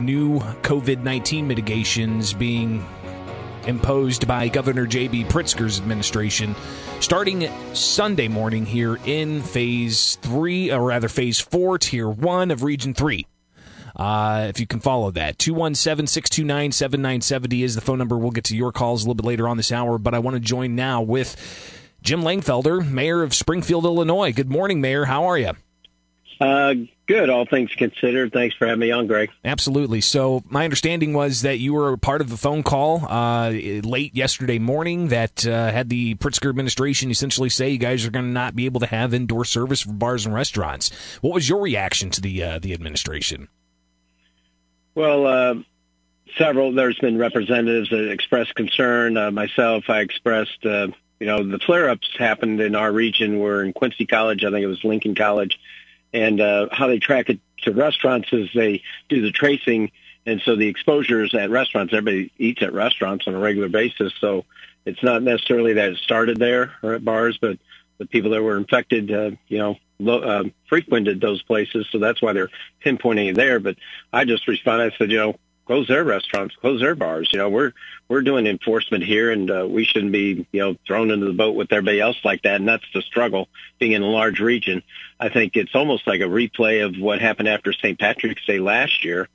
New COVID 19 mitigations being imposed by Governor J.B. Pritzker's administration starting Sunday morning here in phase three, or rather phase four, tier one of region three. Uh, if you can follow that, 217 629 7970 is the phone number. We'll get to your calls a little bit later on this hour, but I want to join now with Jim Langfelder, Mayor of Springfield, Illinois. Good morning, Mayor. How are you? Uh, good, all things considered. Thanks for having me on, Greg. Absolutely. So, my understanding was that you were part of the phone call uh, late yesterday morning that uh, had the Pritzker administration essentially say you guys are going to not be able to have indoor service for bars and restaurants. What was your reaction to the uh, the administration? Well, uh, several. There's been representatives that expressed concern. Uh, myself, I expressed. you know, the flare-ups happened in our region. We're in Quincy College. I think it was Lincoln College and uh, how they track it to restaurants is they do the tracing, and so the exposures at restaurants, everybody eats at restaurants on a regular basis, so it's not necessarily that it started there or at bars, but the people that were infected, uh, you know, lo- uh, frequented those places, so that's why they're pinpointing it there. But I just responded, I said, you know, close their restaurants, close their bars. You know, we're we're doing enforcement here, and uh, we shouldn't be you know thrown into the boat with everybody else like that. And that's the struggle being in a large region. I think it's almost like a replay of what happened after St. Patrick's Day last year.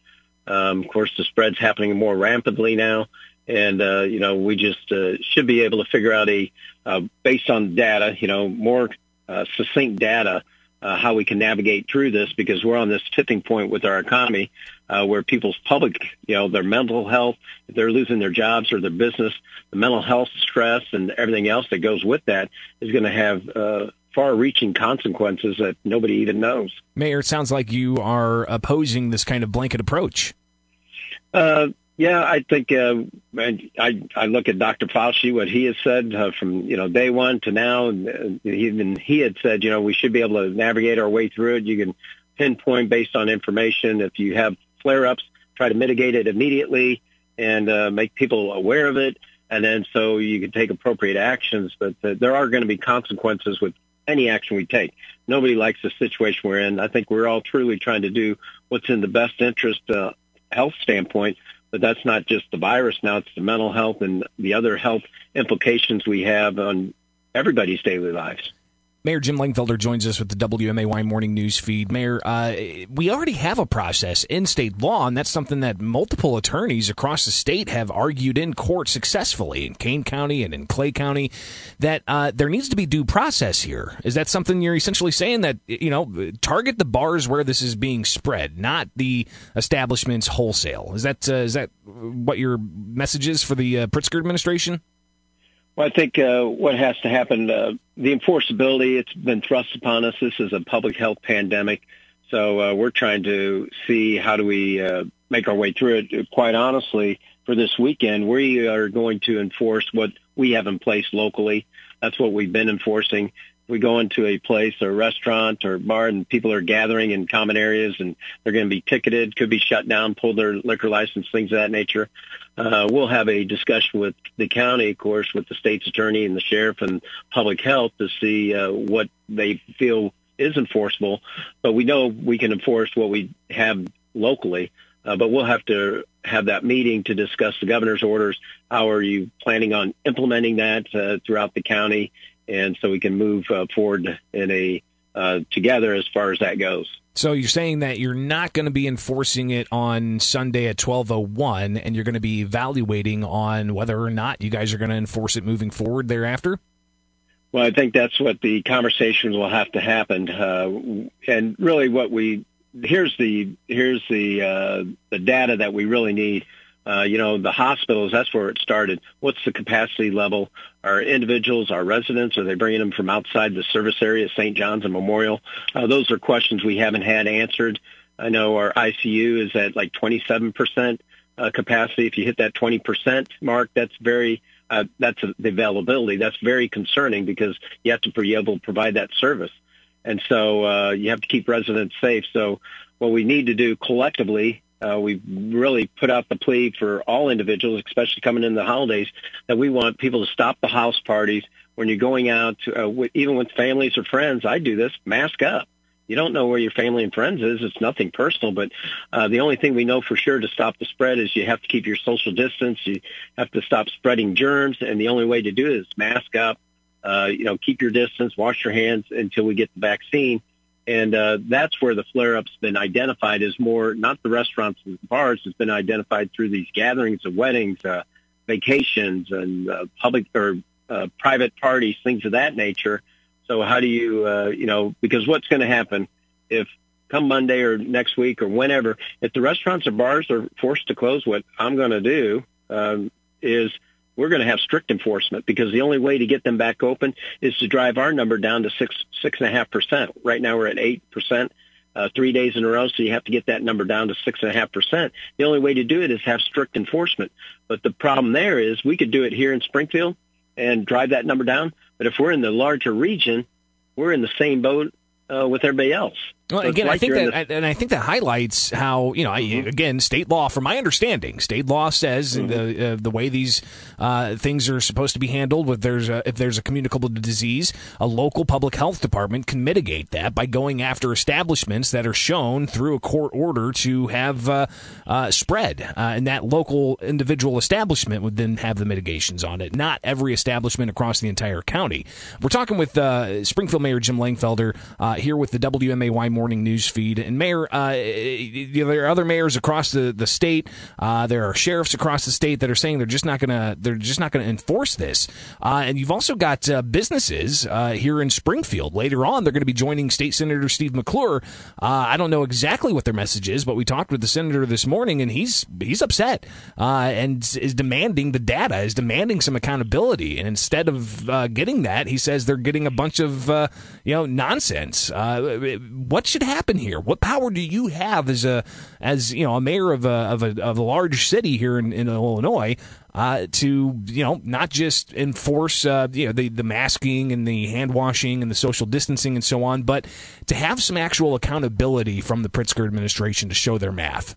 Um, of course, the spread's happening more rapidly now, and uh, you know we just uh, should be able to figure out a uh, based on data, you know, more uh, succinct data uh, how we can navigate through this because we're on this tipping point with our economy uh, where people's public, you know, their mental health, if they're losing their jobs or their business, the mental health stress and everything else that goes with that is going to have uh, far-reaching consequences that nobody even knows. Mayor, it sounds like you are opposing this kind of blanket approach. Uh, yeah, I think uh, I I look at Dr. Fauci, what he has said uh, from you know day one to now. And even he had said, you know, we should be able to navigate our way through it. You can pinpoint based on information. If you have flare-ups, try to mitigate it immediately and uh, make people aware of it, and then so you can take appropriate actions. But uh, there are going to be consequences with any action we take. Nobody likes the situation we're in. I think we're all truly trying to do what's in the best interest uh, health standpoint but that's not just the virus now, it's the mental health and the other health implications we have on everybody's daily lives. Mayor Jim Langfelder joins us with the WMAY morning news feed. Mayor, uh, we already have a process in state law, and that's something that multiple attorneys across the state have argued in court successfully in Kane County and in Clay County that uh, there needs to be due process here. Is that something you're essentially saying that, you know, target the bars where this is being spread, not the establishments wholesale? Is that, uh, is that what your message is for the uh, Pritzker administration? Well, I think uh, what has to happen, uh, the enforceability, it's been thrust upon us. This is a public health pandemic. So uh, we're trying to see how do we uh, make our way through it. Quite honestly, for this weekend, we are going to enforce what we have in place locally. That's what we've been enforcing we go into a place or restaurant or bar and people are gathering in common areas and they're going to be ticketed, could be shut down, pull their liquor license, things of that nature. Uh, we'll have a discussion with the county, of course, with the state's attorney and the sheriff and public health to see uh, what they feel is enforceable. But we know we can enforce what we have locally. Uh, but we'll have to have that meeting to discuss the governor's orders. How are you planning on implementing that uh, throughout the county? And so we can move uh, forward in a uh, together as far as that goes. So you're saying that you're not going to be enforcing it on Sunday at 12:01 and you're going to be evaluating on whether or not you guys are going to enforce it moving forward thereafter? Well, I think that's what the conversations will have to happen. Uh, and really what we here's the here's the uh, the data that we really need uh, you know, the hospitals, that's where it started. What's the capacity level? Are individuals, our residents, are they bringing them from outside the service area, St. John's and Memorial? Uh, those are questions we haven't had answered. I know our ICU is at like 27% uh, capacity. If you hit that 20% mark, that's very, uh, that's a, the availability. That's very concerning because you have to be able to provide that service. And so uh, you have to keep residents safe. So what we need to do collectively uh, we've really put out the plea for all individuals, especially coming in the holidays, that we want people to stop the house parties. When you're going out, uh, with, even with families or friends, I do this, mask up. You don't know where your family and friends is. It's nothing personal, but uh, the only thing we know for sure to stop the spread is you have to keep your social distance. You have to stop spreading germs, and the only way to do it is mask up. Uh, you know, keep your distance, wash your hands until we get the vaccine. And uh, that's where the flare-up's been identified as more, not the restaurants and bars, it's been identified through these gatherings of weddings, uh, vacations, and uh, public or uh, private parties, things of that nature. So how do you, uh, you know, because what's going to happen if come Monday or next week or whenever, if the restaurants or bars are forced to close, what I'm going to do um, is – we're going to have strict enforcement because the only way to get them back open is to drive our number down to six six and a half percent. Right now we're at eight percent. Uh, three days in a row, so you have to get that number down to six and a half percent. The only way to do it is have strict enforcement. But the problem there is we could do it here in Springfield and drive that number down. But if we're in the larger region, we're in the same boat uh, with everybody else. Well, again, like I think that, the... and I think that highlights how you know. Mm-hmm. again, state law, from my understanding, state law says mm-hmm. the uh, the way these uh, things are supposed to be handled. With there's a, if there's a communicable disease, a local public health department can mitigate that by going after establishments that are shown through a court order to have uh, uh spread, uh, and that local individual establishment would then have the mitigations on it. Not every establishment across the entire county. We're talking with uh, Springfield Mayor Jim Langfelder here with the WMAY morning news feed. And Mayor, uh, there are other mayors across the the state. Uh, there are sheriffs across the state that are saying they're just not going to they're just not to enforce this. Uh, and you've also got uh, businesses uh, here in Springfield. Later on, they're going to be joining State Senator Steve McClure. Uh, I don't know exactly what their message is, but we talked with the senator this morning, and he's he's upset and is demanding the data, is demanding some accountability. And instead of getting that, he says they're getting a bunch of you know nonsense. What should happen here? What power do you have as a as you know a mayor of a of a, of a large city here in, in Illinois uh, to you know not just enforce uh, you know the the masking and the hand washing and the social distancing and so on, but to have some actual accountability from the Pritzker administration to show their math.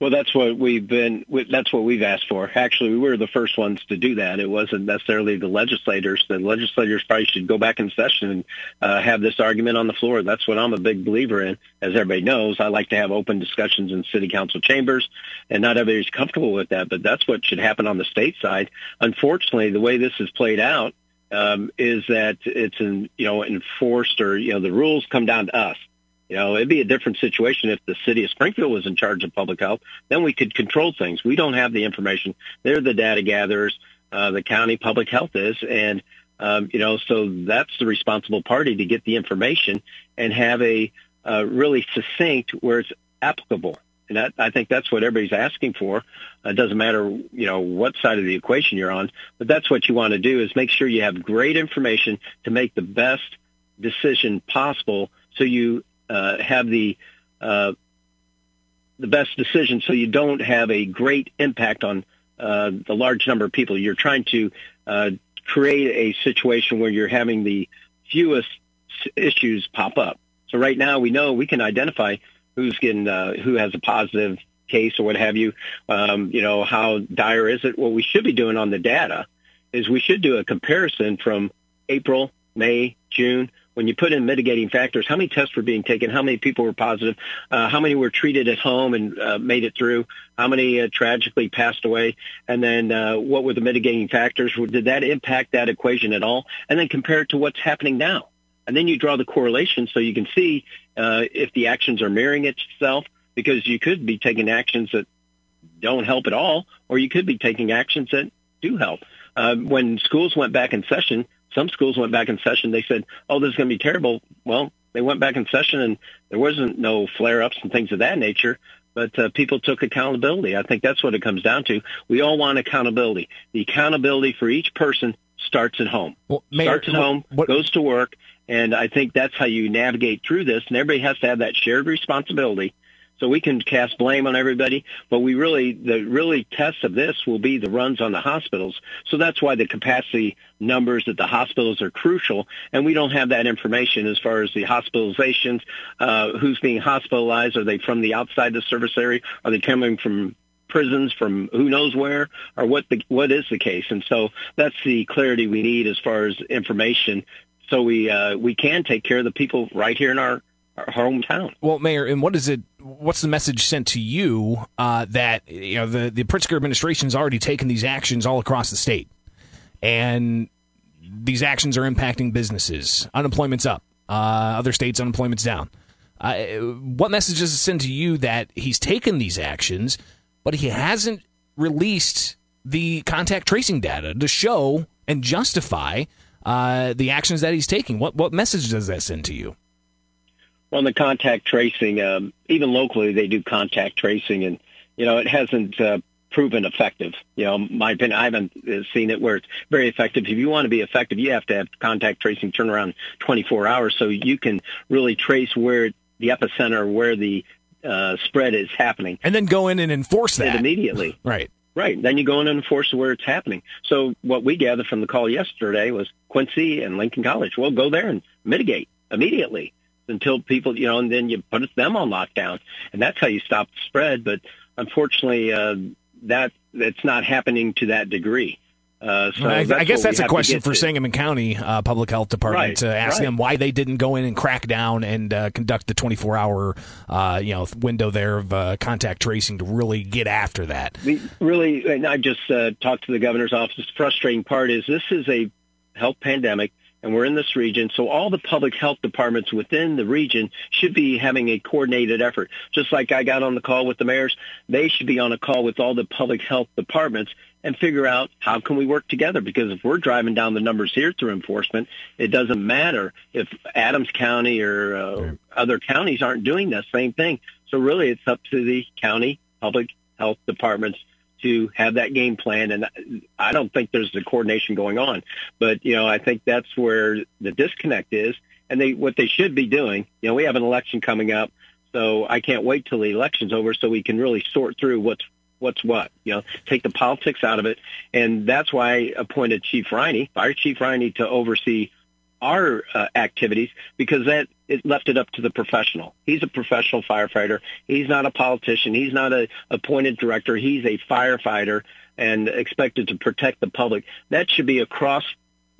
Well, that's what we've been. That's what we've asked for. Actually, we were the first ones to do that. It wasn't necessarily the legislators. The legislators probably should go back in session and uh, have this argument on the floor. That's what I'm a big believer in. As everybody knows, I like to have open discussions in city council chambers, and not everybody's comfortable with that. But that's what should happen on the state side. Unfortunately, the way this is played out um, is that it's in, you know enforced or you know the rules come down to us. You know, it'd be a different situation if the city of Springfield was in charge of public health. Then we could control things. We don't have the information. They're the data gatherers. Uh, the county public health is, and um, you know, so that's the responsible party to get the information and have a uh, really succinct where it's applicable. And that, I think that's what everybody's asking for. It doesn't matter, you know, what side of the equation you're on, but that's what you want to do is make sure you have great information to make the best decision possible so you uh, have the uh, the best decision, so you don't have a great impact on uh, the large number of people. You're trying to uh, create a situation where you're having the fewest issues pop up. So right now, we know we can identify who's getting uh, who has a positive case or what have you. Um, you know, how dire is it? What we should be doing on the data is we should do a comparison from April, May, June when you put in mitigating factors, how many tests were being taken, how many people were positive, uh, how many were treated at home and uh, made it through, how many uh, tragically passed away, and then uh, what were the mitigating factors? Did that impact that equation at all? And then compare it to what's happening now. And then you draw the correlation so you can see uh, if the actions are mirroring itself, because you could be taking actions that don't help at all, or you could be taking actions that do help. Uh, when schools went back in session, some schools went back in session. They said, "Oh, this is going to be terrible." Well, they went back in session, and there wasn't no flare-ups and things of that nature. But uh, people took accountability. I think that's what it comes down to. We all want accountability. The accountability for each person starts at home. Well, Mayor, starts at home, what, goes to work, and I think that's how you navigate through this. And everybody has to have that shared responsibility so we can cast blame on everybody, but we really, the really test of this will be the runs on the hospitals. So that's why the capacity numbers at the hospitals are crucial. And we don't have that information as far as the hospitalizations, uh, who's being hospitalized. Are they from the outside the service area? Are they coming from prisons from who knows where or what the, what is the case. And so that's the clarity we need as far as information so we uh, we can take care of the people right here in our, our hometown. Well, Mayor, and what is it? What's the message sent to you uh, that you know the the Pritzker administration's already taken these actions all across the state, and these actions are impacting businesses. Unemployment's up. Uh, other states' unemployment's down. Uh, what message does it send to you that he's taken these actions, but he hasn't released the contact tracing data to show and justify uh, the actions that he's taking? What what message does that send to you? Well, the contact tracing, um, even locally, they do contact tracing, and you know it hasn't uh, proven effective. You know, my opinion, I haven't uh, seen it where it's very effective. If you want to be effective, you have to have contact tracing turn around 24 hours so you can really trace where the epicenter, where the uh, spread is happening. And then go in and enforce that. immediately. right. Right. Then you go in and enforce where it's happening. So what we gathered from the call yesterday was Quincy and Lincoln College. Well, go there and mitigate immediately until people, you know, and then you put them on lockdown. And that's how you stop the spread. But unfortunately, uh, that it's not happening to that degree. Uh, so I, I, guess that's a question for to. Sangamon County uh, Public Health Department right, to ask right. them why they didn't go in and crack down and uh, conduct the 24 hour uh, you know window there of uh, contact tracing to really get after that. We really, and I just uh, talked to the governor's office. The frustrating part is this is a health pandemic and we're in this region. So all the public health departments within the region should be having a coordinated effort. Just like I got on the call with the mayors, they should be on a call with all the public health departments and figure out how can we work together because if we're driving down the numbers here through enforcement, it doesn't matter if Adams County or uh, right. other counties aren't doing the same thing. So really it's up to the county public health departments to have that game plan. And I don't think there's the coordination going on, but you know, I think that's where the disconnect is. And they, what they should be doing, you know, we have an election coming up, so I can't wait till the election's over so we can really sort through what's what's what. You know, take the politics out of it, and that's why I appointed Chief Riney, Fire Chief Riney, to oversee our uh, activities because that it left it up to the professional. He's a professional firefighter. He's not a politician. He's not a appointed director. He's a firefighter and expected to protect the public. That should be across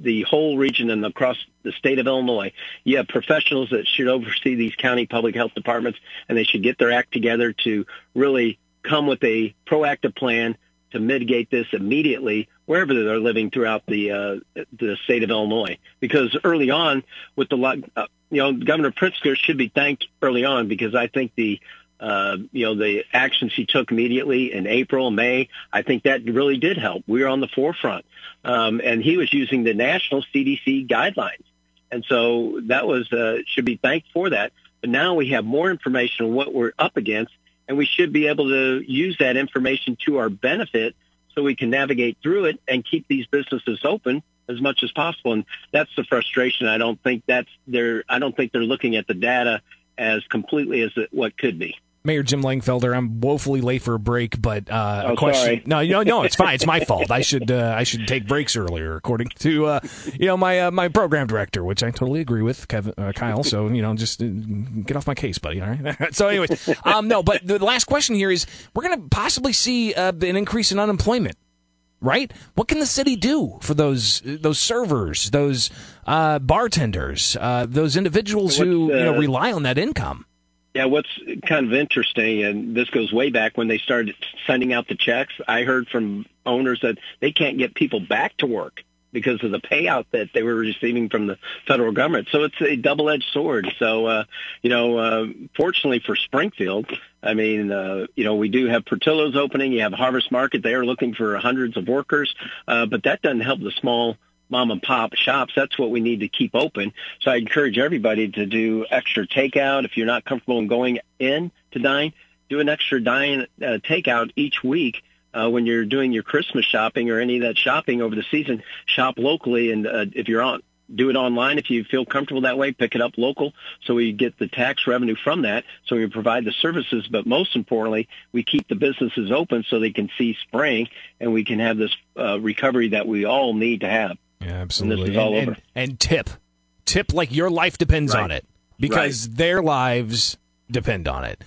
the whole region and across the state of Illinois. You have professionals that should oversee these county public health departments, and they should get their act together to really come with a proactive plan to mitigate this immediately wherever they're living throughout the uh, the state of Illinois. Because early on, with the uh, you know Governor Pritzker should be thanked early on because I think the uh, you know the actions he took immediately in April, May, I think that really did help. We were on the forefront, um, and he was using the national CDC guidelines, and so that was uh, should be thanked for that. But now we have more information on what we're up against and we should be able to use that information to our benefit so we can navigate through it and keep these businesses open as much as possible. And that's the frustration. I don't think that's they're I don't think they're looking at the data as completely as what could be. Mayor Jim Langfelder, I'm woefully late for a break, but uh, oh, a question. Sorry. No, no, no, it's fine. It's my fault. I should uh, I should take breaks earlier, according to uh, you know my uh, my program director, which I totally agree with, Kevin uh, Kyle. So you know, just uh, get off my case, buddy. All right. so, anyways, um, no, but the last question here is: we're going to possibly see an increase in unemployment right? What can the city do for those those servers, those uh, bartenders, uh, those individuals who uh, you know rely on that income? Yeah, what's kind of interesting, and this goes way back when they started sending out the checks. I heard from owners that they can't get people back to work because of the payout that they were receiving from the federal government. So it's a double-edged sword. So, uh, you know, uh, fortunately for Springfield, I mean, uh, you know, we do have Portillo's opening. You have Harvest Market. They are looking for hundreds of workers, uh, but that doesn't help the small mom and pop shops. That's what we need to keep open. So I encourage everybody to do extra takeout. If you're not comfortable in going in to dine, do an extra dine uh, takeout each week. Uh, when you're doing your Christmas shopping or any of that shopping over the season, shop locally. And uh, if you're on, do it online if you feel comfortable that way. Pick it up local so we get the tax revenue from that. So we provide the services, but most importantly, we keep the businesses open so they can see spring and we can have this uh, recovery that we all need to have. Yeah, absolutely. And, and, and, and, tip, tip like your life depends right. on it because right. their lives depend on it.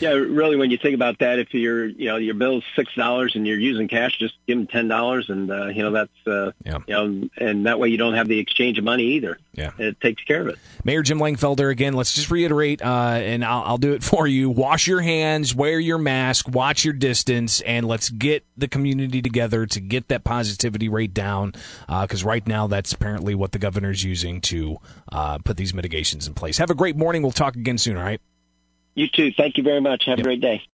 Yeah, really, when you think about that, if you're, you know, your bill's six dollars and you're using cash, just give them ten dollars, and uh, you know that's, uh, yeah. you know, and that way you don't have the exchange of money either. Yeah, it takes care of it. Mayor Jim Langfelder, again, let's just reiterate, uh, and I'll, I'll do it for you. Wash your hands, wear your mask, watch your distance, and let's get the community together to get that positivity rate down. Because uh, right now, that's apparently what the governor's using to uh, put these mitigations in place. Have a great morning. We'll talk again soon. All right. You too. Thank you very much. Have yep. a great day.